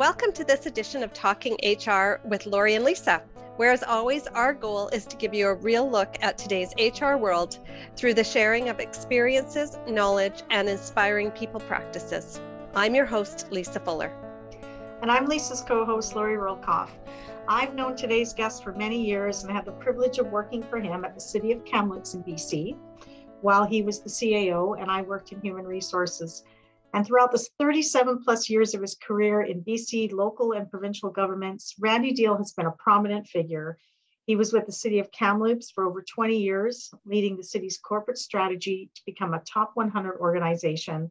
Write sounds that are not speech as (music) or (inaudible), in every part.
Welcome to this edition of Talking HR with Lori and Lisa, where, as always, our goal is to give you a real look at today's HR world through the sharing of experiences, knowledge, and inspiring people practices. I'm your host, Lisa Fuller. And I'm Lisa's co host, Lori Rolkoff. I've known today's guest for many years and had the privilege of working for him at the City of Kamloops in BC while he was the CAO and I worked in human resources. And throughout the 37 plus years of his career in BC local and provincial governments, Randy Diehl has been a prominent figure. He was with the city of Kamloops for over 20 years, leading the city's corporate strategy to become a top 100 organization.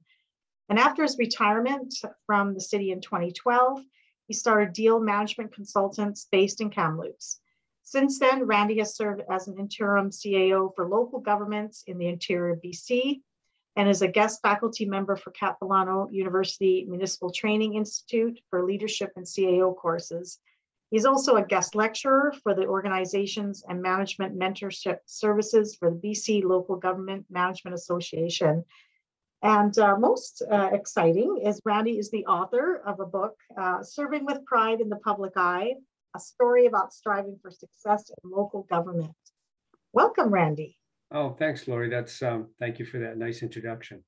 And after his retirement from the city in 2012, he started Diehl Management Consultants based in Kamloops. Since then, Randy has served as an interim CAO for local governments in the interior BC and is a guest faculty member for Capilano University Municipal Training Institute for leadership and CAO courses. He's also a guest lecturer for the organizations and management mentorship services for the BC Local Government Management Association. And uh, most uh, exciting is Randy is the author of a book, uh, Serving with Pride in the Public Eye, a story about striving for success in local government. Welcome, Randy. Oh, thanks, Lori. That's um, thank you for that nice introduction.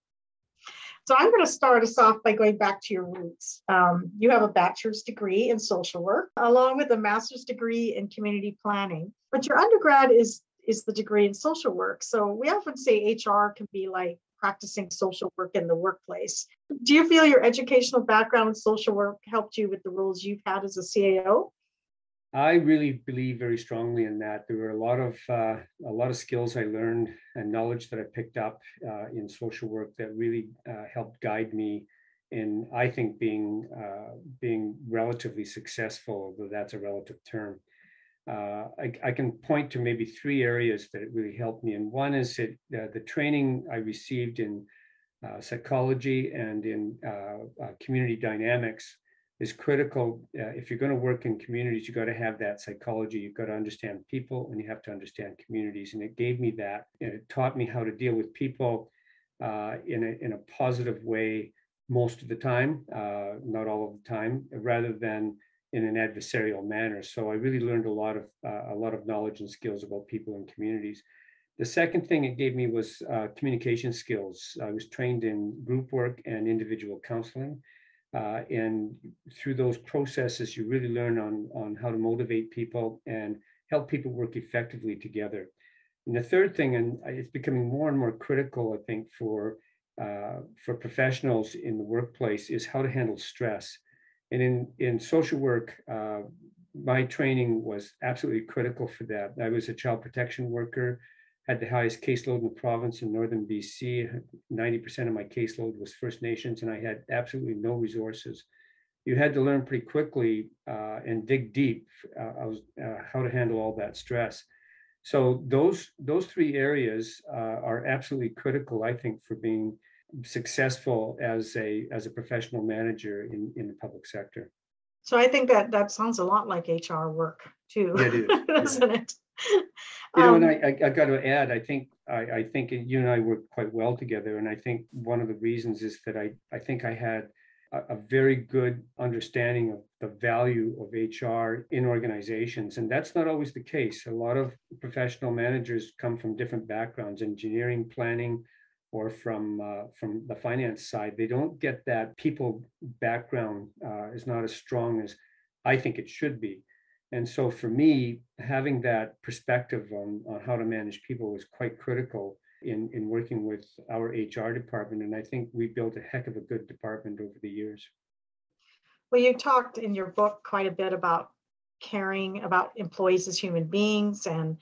So I'm going to start us off by going back to your roots. Um, you have a bachelor's degree in social work, along with a master's degree in community planning. But your undergrad is is the degree in social work. So we often say HR can be like practicing social work in the workplace. Do you feel your educational background in social work helped you with the roles you've had as a CAO? I really believe very strongly in that. There were a lot of uh, a lot of skills I learned and knowledge that I picked up uh, in social work that really uh, helped guide me in, I think, being uh, being relatively successful, though that's a relative term. Uh, I, I, can point to maybe three areas that it really helped me, and one is uh, the training I received in psychology and in community dynamics is critical. Uh, if you're going to work in communities, you've got to have that psychology. You've got to understand people and you have to understand communities. And it gave me that. And it taught me how to deal with people uh, in, a, in a positive way most of the time, uh, not all of the time, rather than in an adversarial manner. So I really learned a lot of uh, a lot of knowledge and skills about people and communities. The second thing it gave me was uh, communication skills. I was trained in group work and individual counseling. Uh, and through those processes, you really learn on, on how to motivate people and help people work effectively together. And the third thing, and it's becoming more and more critical, I think, for uh, for professionals in the workplace, is how to handle stress. And in in social work, uh, my training was absolutely critical for that. I was a child protection worker had the highest caseload in the province in northern BC. 90% of my caseload was First Nations, and I had absolutely no resources. You had to learn pretty quickly uh, and dig deep uh, was, uh, how to handle all that stress. So those those three areas uh, are absolutely critical, I think, for being successful as a as a professional manager in, in the public sector. So I think that that sounds a lot like HR work too, yeah, it is. (laughs) doesn't yeah. it? (laughs) You know, and um, I, I, I got to add, I think I, I think you and I work quite well together, and I think one of the reasons is that I I think I had a, a very good understanding of the value of HR in organizations, and that's not always the case. A lot of professional managers come from different backgrounds, engineering, planning, or from uh, from the finance side. They don't get that people background uh, is not as strong as I think it should be. And so for me, having that perspective on, on how to manage people was quite critical in, in working with our HR department. And I think we built a heck of a good department over the years. Well, you talked in your book quite a bit about caring about employees as human beings and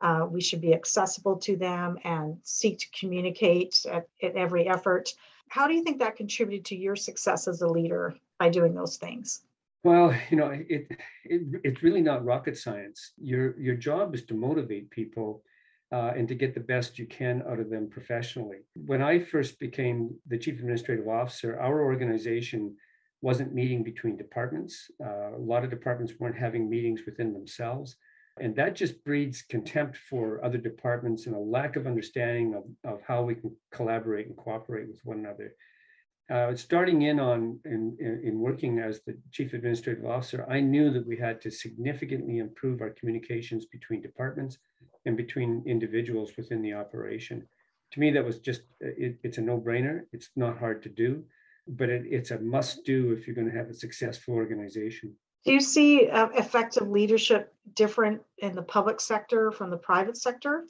uh, we should be accessible to them and seek to communicate at, at every effort. How do you think that contributed to your success as a leader by doing those things? Well, you know, it, it it's really not rocket science. Your your job is to motivate people uh, and to get the best you can out of them professionally. When I first became the chief administrative officer, our organization wasn't meeting between departments. Uh, a lot of departments weren't having meetings within themselves. And that just breeds contempt for other departments and a lack of understanding of, of how we can collaborate and cooperate with one another uh, starting in on in, in, in working as the chief administrative officer, I knew that we had to significantly improve our communications between departments and between individuals within the operation. To me, that was just it, it's a no-brainer. It's not hard to do, but it, it's a must-do if you're going to have a successful organization. Do you see uh, effective leadership different in the public sector from the private sector?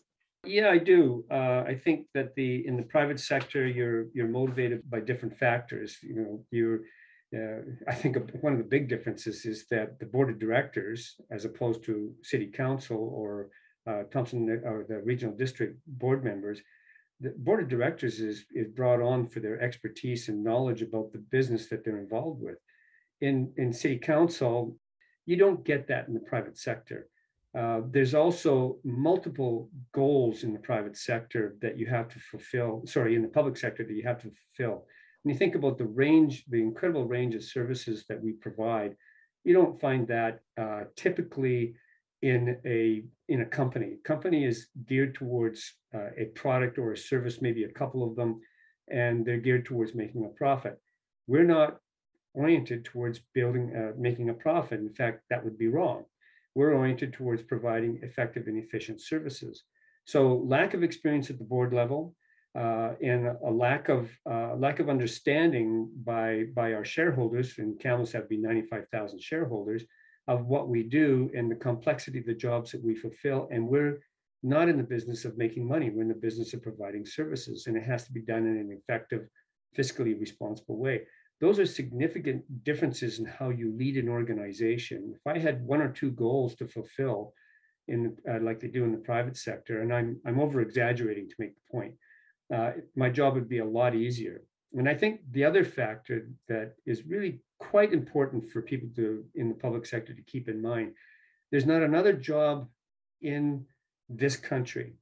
Yeah, I do. Uh, I think that the in the private sector, you're you're motivated by different factors. You know, you're. Uh, I think one of the big differences is that the board of directors, as opposed to city council or uh, Thompson or the regional district board members, the board of directors is is brought on for their expertise and knowledge about the business that they're involved with. In in city council, you don't get that in the private sector. Uh, there's also multiple goals in the private sector that you have to fulfill, sorry, in the public sector that you have to fulfill. When you think about the range, the incredible range of services that we provide, you don't find that uh, typically in a in a company. Company is geared towards uh, a product or a service, maybe a couple of them, and they're geared towards making a profit. We're not oriented towards building, uh, making a profit. In fact, that would be wrong we're oriented towards providing effective and efficient services. So lack of experience at the board level uh, and a lack of uh, lack of understanding by by our shareholders, and Kamloops have been 95,000 shareholders, of what we do and the complexity of the jobs that we fulfill. And we're not in the business of making money. We're in the business of providing services, and it has to be done in an effective, fiscally responsible way those are significant differences in how you lead an organization. If I had one or two goals to fulfill in uh, like they do in the private sector, and I'm I'm over exaggerating to make the point, uh, my job would be a lot easier. And I think the other factor that is really quite important for people to in the public sector to keep in mind, there's not another job in this country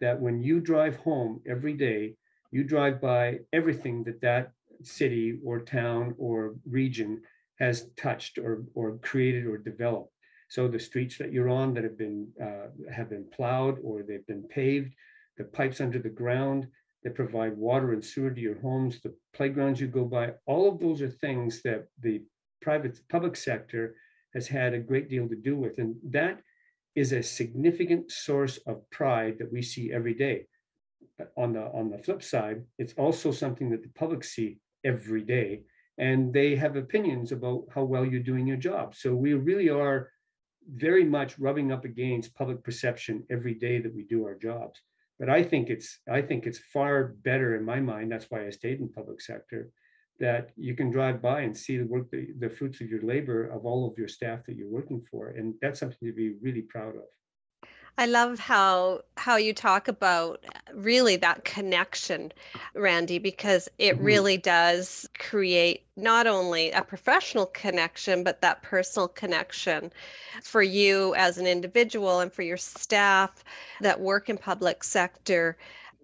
that when you drive home every day, you drive by everything that that city or town or region has touched or, or created or developed. So the streets that you're on that have been uh, have been plowed or they've been paved, the pipes under the ground that provide water and sewer to your homes, the playgrounds you go by, all of those are things that the private public sector has had a great deal to do with. And that is a significant source of pride that we see every day. But on the on the flip side, it's also something that the public see every day and they have opinions about how well you're doing your job. So we really are very much rubbing up against public perception every day that we do our jobs. But i think it's i think it's far better in my mind that's why i stayed in public sector that you can drive by and see the work the, the fruits of your labor of all of your staff that you're working for and that's something to be really proud of I love how how you talk about really that connection, Randy, because it mm-hmm. really does create not only a professional connection, but that personal connection for you as an individual and for your staff that work in public sector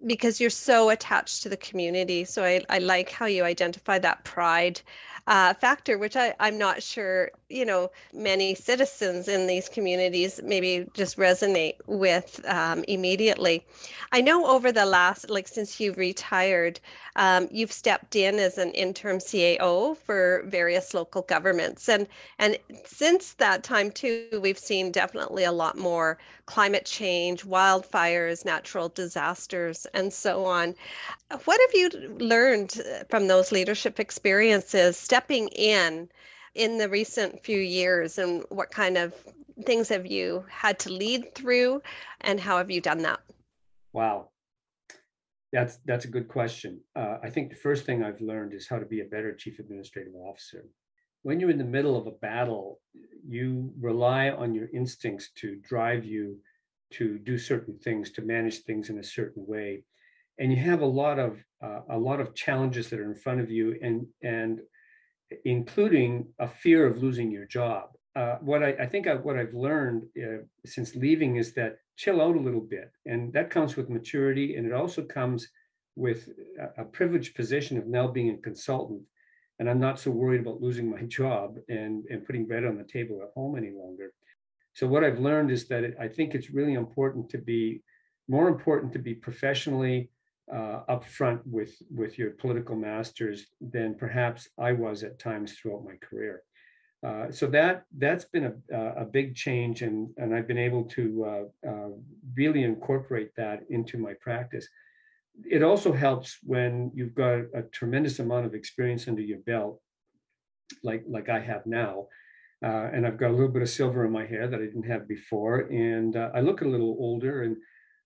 because you're so attached to the community. So I, I like how you identify that pride uh, factor, which I, I'm not sure, you know, many citizens in these communities maybe just resonate with um, immediately. I know over the last, like since you've retired, um, you've stepped in as an interim CAO for various local governments. And, and since that time, too, we've seen definitely a lot more climate change, wildfires, natural disasters, and so on. What have you learned from those leadership experiences stepping in in the recent few years, and what kind of things have you had to lead through, and how have you done that? Wow, that's that's a good question. Uh, I think the first thing I've learned is how to be a better chief administrative officer. When you're in the middle of a battle, you rely on your instincts to drive you to do certain things, to manage things in a certain way, and you have a lot of uh, a lot of challenges that are in front of you, and and including a fear of losing your job. Uh, what I, I think I, what I've learned uh, since leaving is that chill out a little bit. And that comes with maturity. And it also comes with a, a privileged position of now being a consultant. And I'm not so worried about losing my (laughs) job and, and putting bread on the table at home any longer. So what I've learned is that it, I think it's really important to be more important to be professionally uh, upfront with with your political masters than perhaps I was at times throughout my career. Uh, so that that's been a, a big change, and and I've been able to uh, uh, really incorporate that into my practice. It also helps when you've got a tremendous amount of experience under your belt, like like I have now, uh, and I've got a little bit of silver in my hair that I didn't have before, and uh, I look a little older. And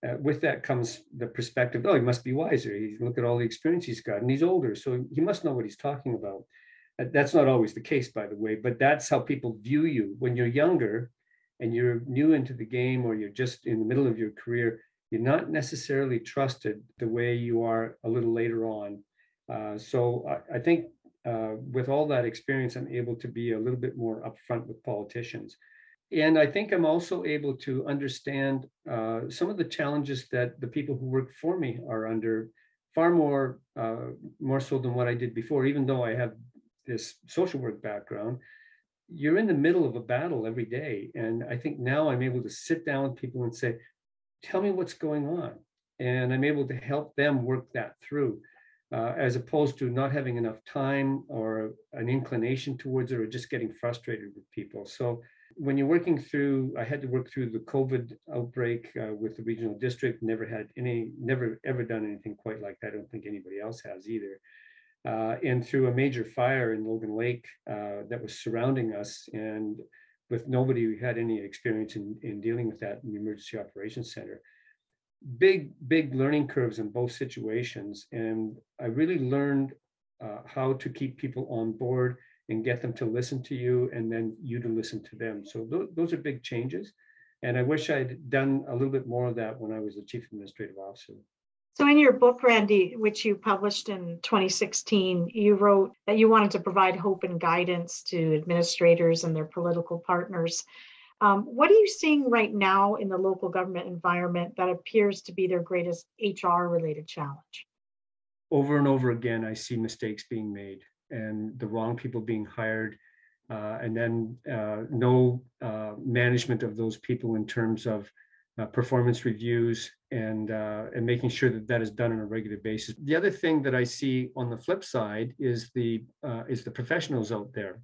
uh, with that comes the perspective: oh, he must be wiser. he look at all the experience he's got, and he's older, so he must know what he's talking about. Uh, that's not always the case, by the way, but that's how people view you when you're younger and you're new into the game or you're just in the middle of your career. You're not necessarily trusted the way you are a little later on. Uh, so I, I think uh, with all that experience, I'm able to be a little bit more upfront with politicians. And I think I'm also able to understand uh, some of the challenges that the people who work for me are under far more uh, more so than what I did before, even though I have this social work background, you're in the middle of a battle every day. And I think now I'm able to sit down with people and say, tell me what's going on. And I'm able to help them work that through, uh, as opposed to not having enough time or an inclination towards it or just getting frustrated with people. So when you're working through, I had to work through the COVID outbreak uh, with the regional district, never had any, never ever done anything quite like that. I don't think anybody else has either uh, and through a major fire in Logan Lake uh, that was surrounding us and with nobody who had any experience in, in dealing with that in the emergency operations center. Big, big learning curves in both situations. And I really learned uh, how to keep people on board and get them to listen to you and then you to listen to them. So th- those are big changes. And I wish I'd done a little bit more of that when I was the chief administrative officer. So, in your book, Randy, which you published in 2016, you wrote that you wanted to provide hope and guidance to administrators and their political partners. Um, what are you seeing right now in the local government environment that appears to be their greatest HR related challenge? Over and over again, I see mistakes being made and the wrong people being hired, uh, and then uh, no uh, management of those people in terms of uh, performance reviews and uh, and making sure that that is done on a regular basis. The other thing that I see on the flip side is the is the professionals out there.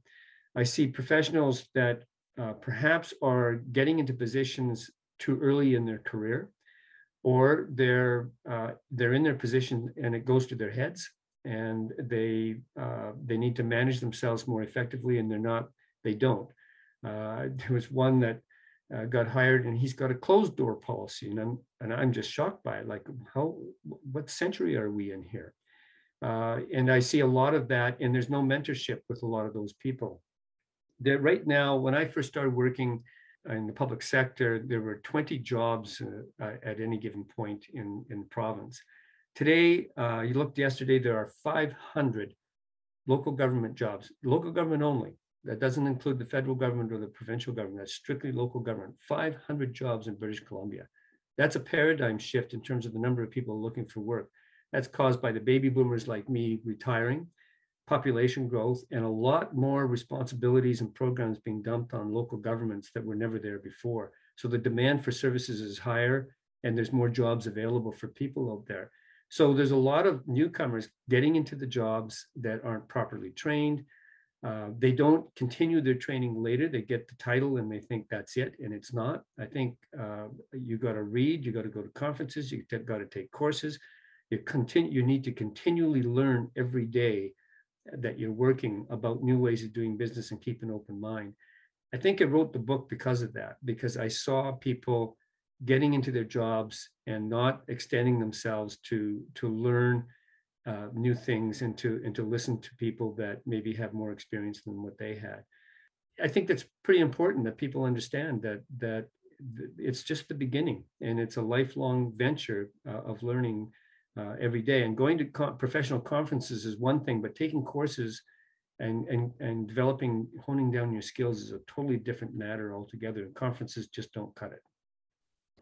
I see professionals that perhaps are getting into positions too early in their career, or they're uh, they're in their position and it goes to their heads, and they uh, they need to manage themselves more effectively, and they're not they don't. (laughs) there was one that uh, got hired and he's got a closed door policy and I'm and I'm just shocked by it like how what century are we in here? Uh, and I see a lot of that and there's no mentorship with a lot of those people. That right now when I first started working in the public sector there were 20 jobs uh, uh at any given point in in the province today uh, you looked yesterday there are 500 local government jobs local government only that doesn't include the federal government or the provincial government. That's strictly local government. 500 jobs in British Columbia. That's a paradigm shift in terms of the number of people looking for work. That's caused by the baby boomers like me retiring, population growth, and a lot more responsibilities and programs being dumped on local governments that were never there before. So the demand for services is higher and there's more jobs available for people out there. So there's a lot of newcomers getting into the jobs that aren't properly trained, uh, they don't continue their training later. They get the title and they think that's it, and it's not. I think uh, you got to read, you got to go to conferences, you got to take courses. You continue. You need to continually learn every day that you're working about new ways of doing business and keep an open mind. I think I wrote the book because of that, because I saw people getting into their jobs and not extending themselves to to learn uh, new things and to and to listen to people that maybe have more experience than what they had. I think that's pretty important that people understand that that it's just the beginning and it's a lifelong venture uh, of learning uh, every day. And going to co- professional conferences is one thing, but taking courses and and and developing honing down your skills is a totally different matter altogether. Conferences just don't cut it.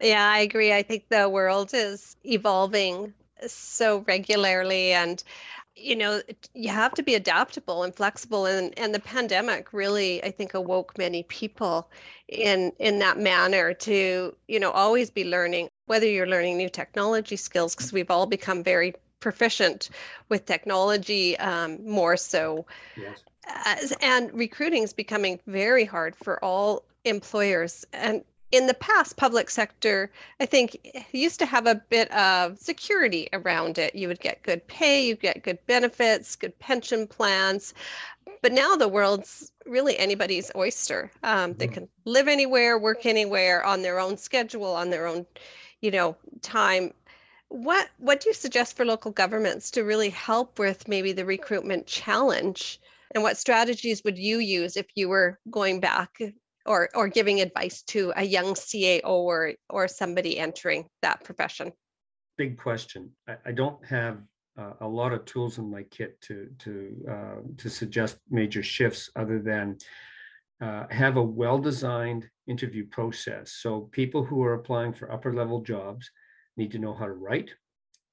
Yeah, I agree. I think the world is evolving so regularly and you know you have to be adaptable and flexible and and the pandemic really i think awoke many people in in that manner to you know always be learning whether you're learning new technology skills because we've all become very proficient with technology um, more so yes. As, and recruiting is becoming very hard for all employers and in the past, public sector, I think, used to have a bit of security around it. You would get good pay, you get good benefits, good pension plans. But now the world's really anybody's oyster. Um, they mm-hmm. can live anywhere, work anywhere on their own schedule, on their own, you know, time. What what do you suggest for local governments to really help with maybe the recruitment challenge? And what strategies would you use if you were going back or or giving advice to a young CAO or or somebody entering that profession? Big question. I, I don't have uh, a lot of tools in my kit to to uh, to suggest major shifts other than uh, have a well-designed interview process. So people who are applying for upper level jobs need to know how to write.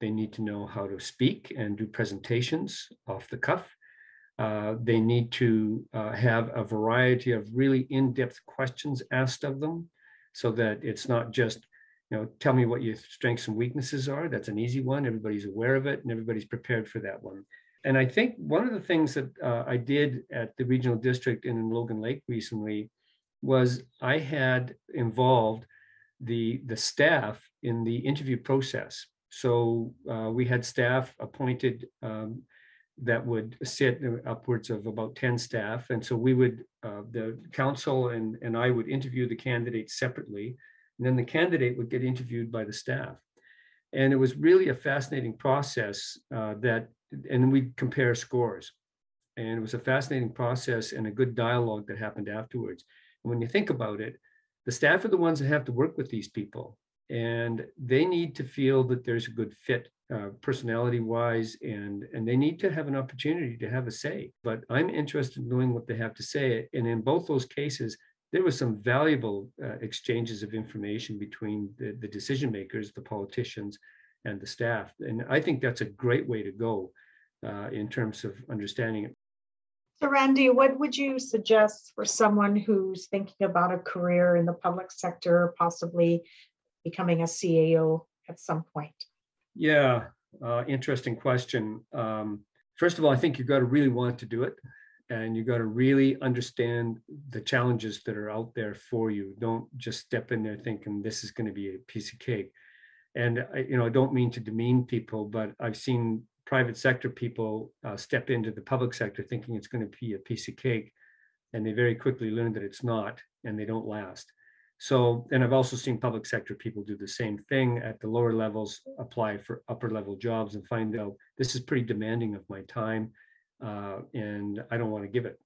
They need to know how to speak and do presentations off the cuff. Uh, they need to uh, have a variety of really in-depth questions asked of them so that it's not just, you know, tell me what your strengths and weaknesses are. That's an easy one. Everybody's aware of it and everybody's prepared for that one. And I think one of the things that uh, I did at the regional district in Logan Lake recently was I had involved the, the staff in the interview process. So uh, we had staff appointed um, that would sit upwards of about 10 staff. And so we would, uh, the council and, and I would interview the candidates separately. And then the candidate would get interviewed by the staff. And it was really a fascinating process uh, that, and we compare scores. And it was a fascinating process and a good dialogue that happened afterwards. And when you think about it, the staff are the ones that have to work with these people and they need to feel that there's a good fit uh, personality wise and and they need to have an opportunity to have a say. But i'm interested in knowing what they have to say. And in both those cases there was some valuable uh, exchanges of information between the, the decision makers the politicians and the staff. And i think that's a great way to go uh, in terms of understanding it. So randy what would you suggest for someone who's thinking about a career in the public sector possibly becoming a cao at some point yeah, uh, interesting question. Um, first of all, I think you've got to really want to do it and you've got to really understand the challenges that are out there for you. Don't just step in there thinking this is going to be a piece of cake. And you know, I don't mean to demean people, but I've seen private sector people uh, step into the public sector thinking it's going to be a piece of cake, and they very quickly learn that it's not, and they don't last. So, and I've also seen public sector people do the same thing at the lower levels, apply for upper level jobs and find out this is pretty demanding of my time uh, and I don't want to give it.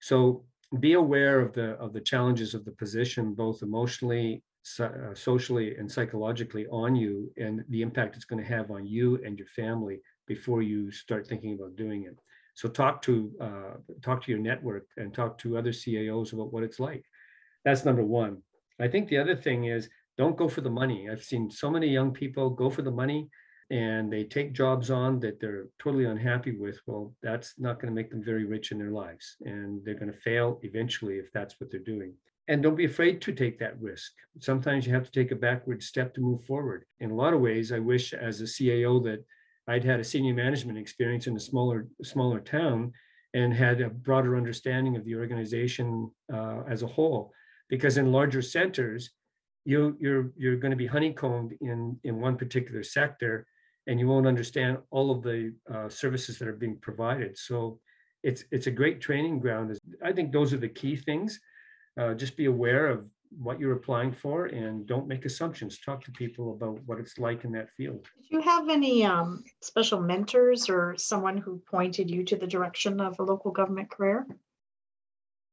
So be aware of the of the challenges of the position, both emotionally, so, uh, socially, and psychologically on you, and the impact it's going to have on you and your family before you start thinking about doing it. So talk to uh, talk to your network and talk to other CAOs about what it's like. That's number one. I think the other thing is don't go for the money. I've seen so many young people go for the money and they take jobs on that they're totally unhappy with. Well, that's not going to make them very rich in their lives. And they're going to fail eventually if that's what they're doing. And don't be afraid to take that risk. Sometimes you have to take a backward step to move forward. In a lot of ways, I wish as a CAO that I'd had a senior management experience in a smaller, smaller town and had a broader understanding of the organization uh, as a whole because in larger centers, you, you're, you're going to be honeycombed in, in one particular sector and you won't understand all of the uh, services that are being provided. So it's, it's a great training ground. I think those are the key things. Uh, just be aware of what you're applying for and don't make assumptions. Talk to people about what it's like in that field. Do you have any um, special mentors or someone who pointed you to the direction of a local government career?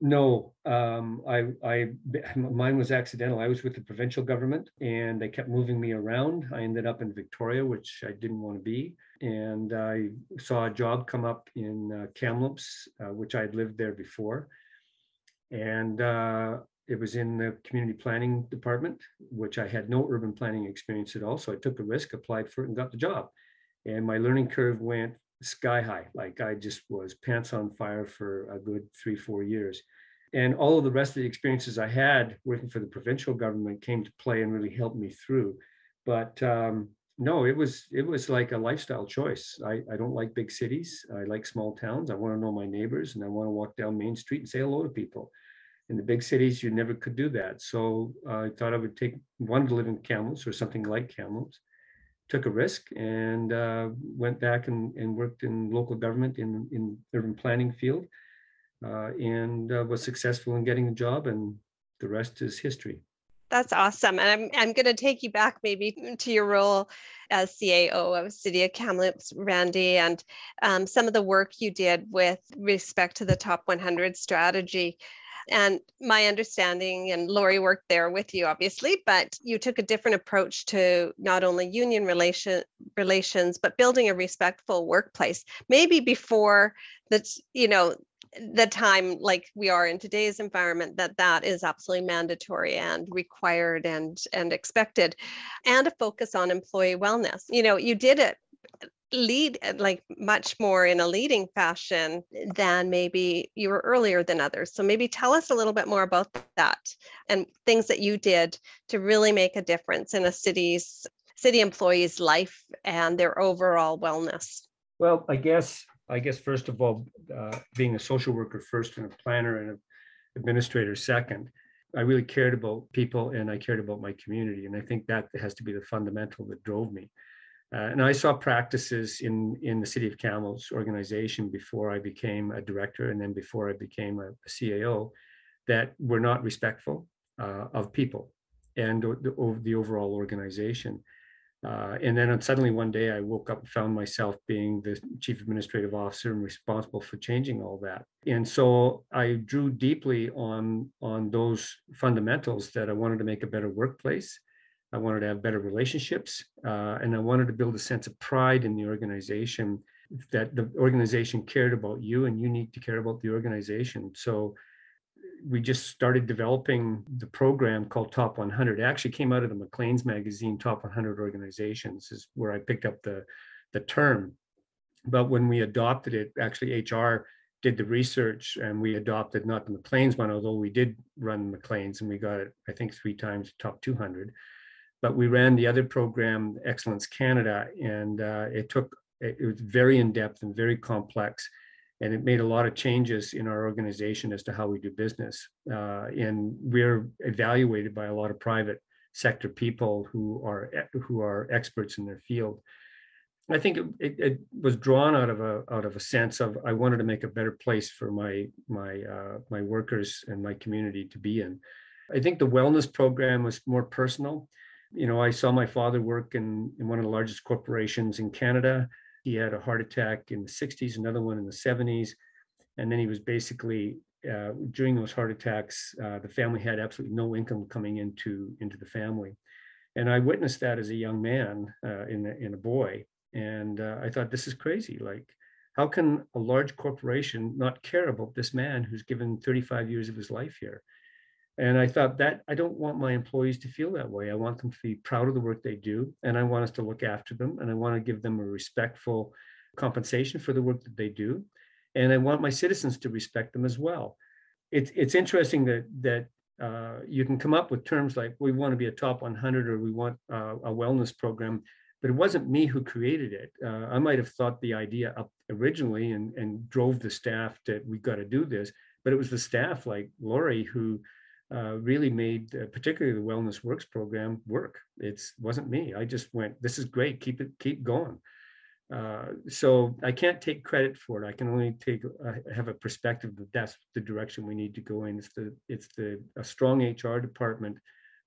No, um, I, I, mine was accidental. I was with the provincial government and they kept moving me around. I ended up in Victoria, which I didn't want to be. And I saw a job come up in uh, Kamloops, uh, which I had lived there before. And uh, it was in the community planning department, which I had no urban planning experience at all. So I took a risk, applied for it, and got the job. And my learning curve went sky high. Like I just was pants on fire for a good three, four years. And all of the rest of the experiences I had working for the provincial government came to play and really helped me through. But um, no, it was it was like a lifestyle choice. I, I don't like big cities. I like small towns. I want to know my neighbors and I want to walk down Main Street and say hello to people. In the big cities, you never could do that. So uh, I thought I would take one to live in Kamloops or something like Kamloops. Took a risk and uh, went back and, and worked in local government in in urban planning field, uh, and uh, was successful in getting a job. And the rest is history. That's awesome. And I'm, I'm going to take you back maybe to your role as CAO of City of Kamloops, Randy, and um, some of the work you did with respect to the top 100 strategy. And my understanding, and Lori worked there with you, obviously, but you took a different approach to not only union relation relations, but building a respectful workplace. Maybe before that's, you know, the time like we are in today's environment that that is absolutely mandatory and required and and expected and a focus on employee wellness you know you did it lead uh, like much more in a leading fashion than maybe you were earlier than others so maybe tell us a little bit more about that and things that you did to really make a difference in a city's city employees life and their overall wellness well i guess I guess first of all, uh, being a social worker first and a planner and an administrator second, I really cared about people and I cared about my community. And I think that has to be the fundamental that drove me. Uh, and I saw practices in, in the City of Kamloops organization before I became a director and then before I became a, a CAO that were not respectful uh, of people and the, the overall organization. Uh, and then suddenly one day I woke up and found myself being the chief administrative officer and responsible for changing all that. And so I drew deeply on, on those fundamentals that I wanted to make a better workplace. I wanted to have better relationships, uh, and I wanted to build a sense of pride in the organization that the organization cared about you and you need to care about the organization. So we just started developing the program called Top 100. It actually came out of the Maclean's magazine, Top 100 Organizations, is where I picked up the, the term. But when we adopted it, actually HR did the research and we adopted not the Maclean's one, although we did run Maclean's and we got it, I think, three times top 200. But we ran the other program, Excellence Canada, and uh, it took, it, it was very in depth and very complex and it made a lot of changes in our organization as to how we do business. Uh, and we're evaluated by a lot of private sector people who are who are experts in their field. I think it, it, it, was drawn out of a out of a sense of I wanted to make a better place for my my uh, my workers and my community to be in. I think the wellness program was more personal. You know, I saw my father work in, in one of the largest corporations in Canada he had a heart attack in the 60s, another one in the 70s. And then he was basically, uh, during those heart attacks, uh, the family had absolutely no income coming into, into the family. And I witnessed that as a young man uh, in, in a boy. And uh, I thought, this is crazy. Like, how can a large corporation not care about this man who's given 35 years of his life here? And I thought that I don't want my employees to feel that way. I want them to be proud of the work they do, and I want us to look after them, and I want to give them a respectful compensation for the work that they do, and I want my citizens to respect them as well. It's it's interesting that that uh, you can come up with terms like we want to be a top 100 or we want uh, a wellness program, but it wasn't me who created it. Uh, I might have thought the idea up originally and and drove the staff that we've got to do this, but it was the staff like Lori who uh, really made uh, particularly the wellness works program work. It wasn't me. I just went this is great. Keep it keep going. Uh, so i can't take credit for it. I can only take uh, have a perspective that that's the direction we need to go in. It's the it's the a strong hr department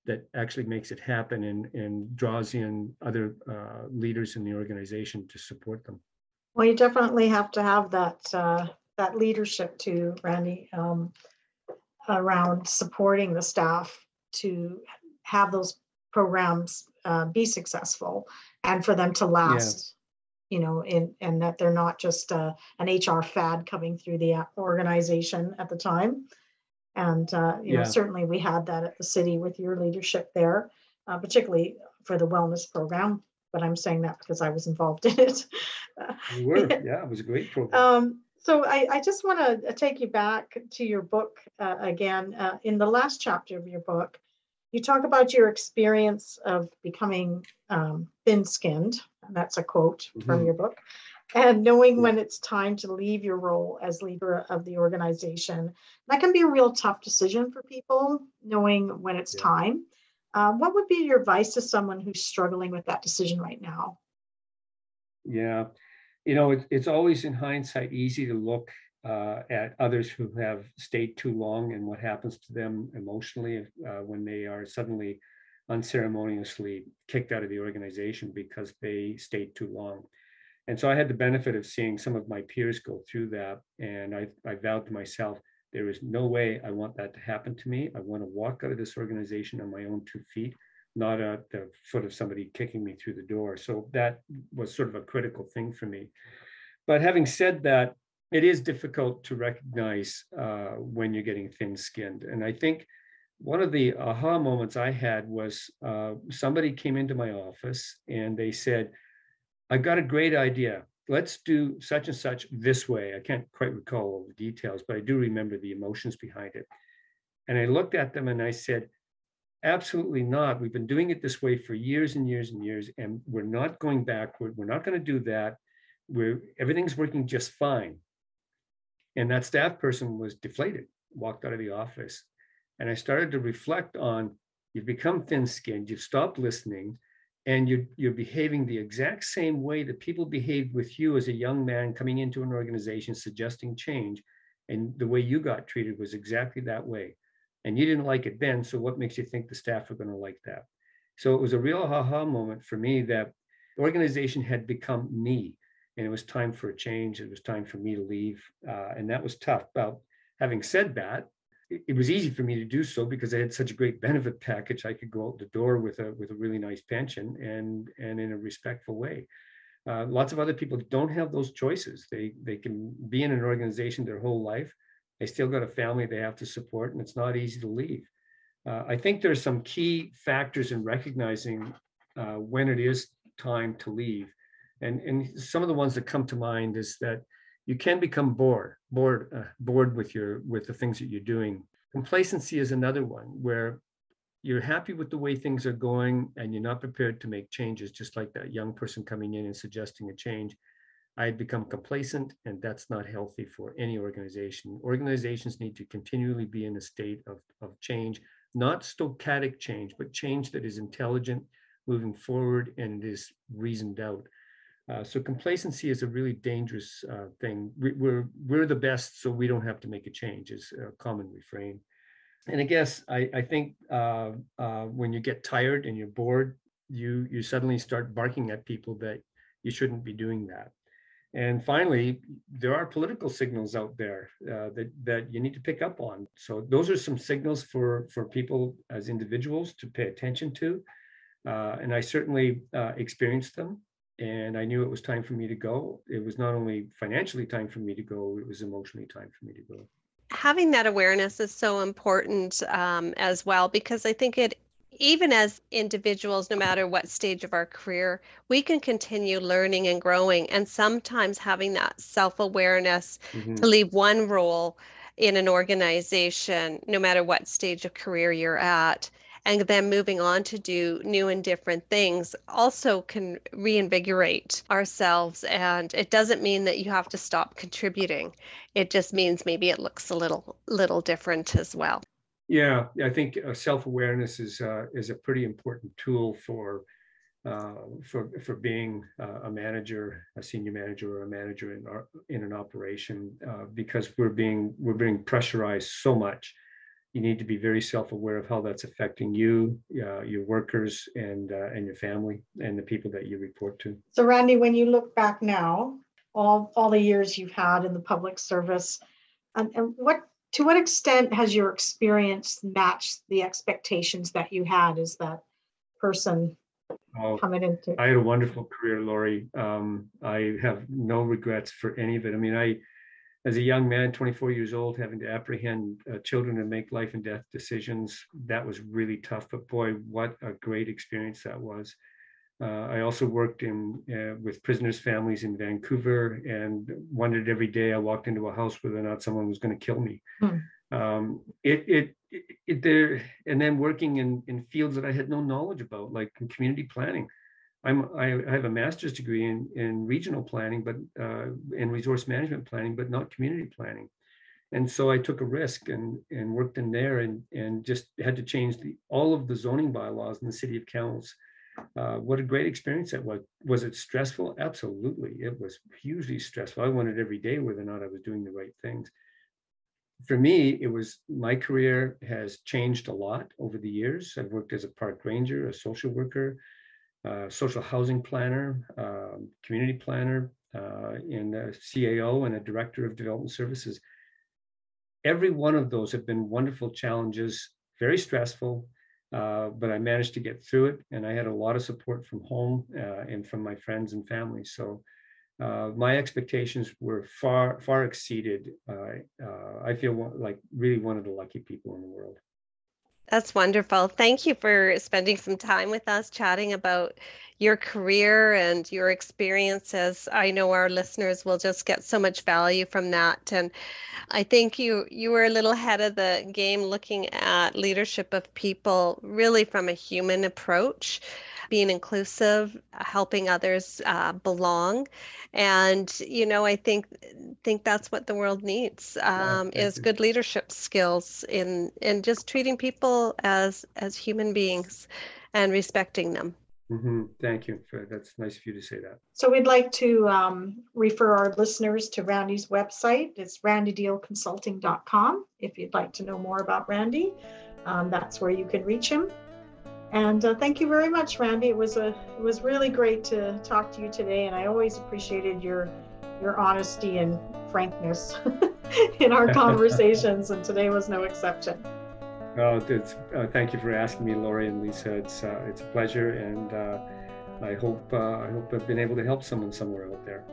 that actually makes it happen and and draws in other uh, leaders in the organization to support them. Well you definitely have to have that uh, that leadership too randy. Um, around supporting the staff to have those programs uh, be successful and for them to last you know in and that they're not just uh, an hr fad coming through the uh, organization at the time and uh, you know certainly we had that at the city with your leadership there uh, particularly for the wellness program but I'm saying that because I was involved in it. You were, (laughs) yeah, it was a great program. Um, so I, I just want to take you back to your book uh, again. Uh, in the last chapter of your book, you talk about your experience of becoming um, thin-skinned. And that's a quote from Mhm. your book. And knowing when it's time to leave your role as leader of the organization. That can be a real tough decision for people, knowing when it's Yeah. time. Uh, what would be your advice to someone who's struggling with that decision right now? Yeah, you know, it's it's always in hindsight easy to look uh, at others who have stayed too long and what happens to them emotionally uh, when they are suddenly unceremoniously kicked out of the organization because they stayed too long. And so I had the benefit of seeing some of my peers go through that, and I I vowed to myself, there is no way I want that to happen to me. I want to walk out of this organization on my own two feet not at the foot of somebody kicking me through the door. So that was sort of a critical thing for me. But having said that, it is difficult to recognize uh, when you're getting thin skinned. And I think one of the aha moments I had was uh, somebody came into my office and they said, I've got a great idea. Let's do such and such this way. I can't quite recall all the details, but I do remember the emotions behind it. And I looked at them and I said, Absolutely not. We've been doing it this way for years and years and years, and we're not going backward. We're not going to do that. We're everything's working just fine. And that staff person was deflated, walked out of the office. And I started to reflect on you've become thin-skinned, you've stopped listening, and you're, you're behaving the exact same way that people behaved with you as a young man coming into an organization suggesting change. And the way you got treated was exactly that way and you didn't like it then. So what makes you think the staff are going to like that? So it was a real aha moment for me that the organization had become me, and it was time for a change. It was time for me to leave, uh, and that was tough. But having said that, it, it was easy for me to do so because I had such a great benefit package. I could go out the door with a with a really nice pension and and in a respectful way. Uh, lots of other people don't have those choices. They they can be in an organization their whole life they still got a family they have to support, and it's not easy to leave. Uh, I think there's some key factors in recognizing uh, when it is time to leave. And, and some of the ones that come to mind is that you can become bored, bored, uh, bored with your with the things that you're doing. Complacency is another one where you're happy with the way things are going and you're not prepared to make changes, just like that young person coming in and suggesting a change. I had become complacent, and that's not healthy for any organization. Organizations need to continually be in a state of, of change, not stochastic change, but change that is intelligent, moving forward, and is reasoned out. Uh, so complacency is a really dangerous uh, thing. We, we're we're the best, so we don't have to make a change. Is a common refrain. And I guess I, I think uh, uh, when you get tired and you're bored, you you suddenly start barking at people that you shouldn't be doing that. And finally, there are political signals out there uh, that that you need to pick up on. So those are some signals for for people as individuals to pay attention to. Uh, and I certainly uh, experienced them, and I knew it was time for me to go. It was not only financially time for me to go; it was emotionally time for me to go. Having that awareness is so important um, as well because I think it even as individuals, no matter what stage of our career, we can continue learning and growing. And sometimes having that self awareness Mhm. to leave one role in an organization, no matter what stage of career you're at, and then moving on to do new and different things also can reinvigorate ourselves. And it doesn't mean that you have to stop contributing. It just means maybe it looks a little little different as well. Yeah, I think uh, self-awareness is uh, is a pretty important tool for uh, for for being a manager, a senior manager, or a manager in our in an operation, uh, because we're being we're being pressurized so much. You need to be very self-aware of how that's affecting you, uh, your workers, and uh, and your family, and the people that you report to. So Randy, when you look back now, all, all the years you've had in the public service, and, and what, to what extent has your experience matched the expectations that you had as that person Oh, coming into? I had a wonderful career, Lori. Um, I have no regrets for any of it. I mean, I, as a young man, 24 years old, having to apprehend uh, children and make life and death decisions, that was really tough. But boy, what a great experience that was. Uh, I also worked in uh, with prisoners' families in Vancouver and wondered every day I walked into a house whether or not someone was going to kill me. Hmm. Um, it, it, it, it, there, and then working in, in fields that I had no knowledge about, like in community planning. I'm, I have a master's degree in, in regional planning, but uh, in resource management planning, but not community planning. And so I took a risk and, and worked in there and, and just had to change the, all of the zoning bylaws in the city of Kamloops uh, what a great experience that was. Was it stressful? Absolutely. It was hugely stressful. I wondered every day whether or not I was doing the right things. For me, it was my career has changed a lot over the years. I've worked as a park ranger, a social worker, social housing planner, uh, community planner, uh, in a CAO and a director of development services. Every one of those have been wonderful challenges, very stressful, uh, but I managed to get through it, and I had a lot of support from home uh, and from my friends and family. So uh, my expectations were far far exceeded. Uh, uh, I feel like really one of the lucky people in the world. That's wonderful. Thank you for spending some time with us chatting about your career and your experiences. I know our listeners will just get so much value from that. And I think you you were a little ahead of the game looking at leadership of people really from a human approach being inclusive, helping others uh, belong, and you know I think think that's what the world needs um, yeah, is you. good leadership skills in in just treating people as as human beings and respecting them. Mm-hmm. Thank you. For, that's nice of you to say that. So we'd like to um, refer our listeners to Randy's website. It's randydiehlconsulting.com. If you'd like to know more about Randy, um, that's where you can reach him. And uh, thank you very much, Randy. It was a it was really great to talk to you today, and I always appreciated your your honesty and frankness (laughs) in our (laughs) conversations, and today was no exception. Well, it's, uh, thank you for asking me, Lori and Lisa. It's uh, it's a pleasure, and uh, I hope uh, I hope I've been able to help someone somewhere out there.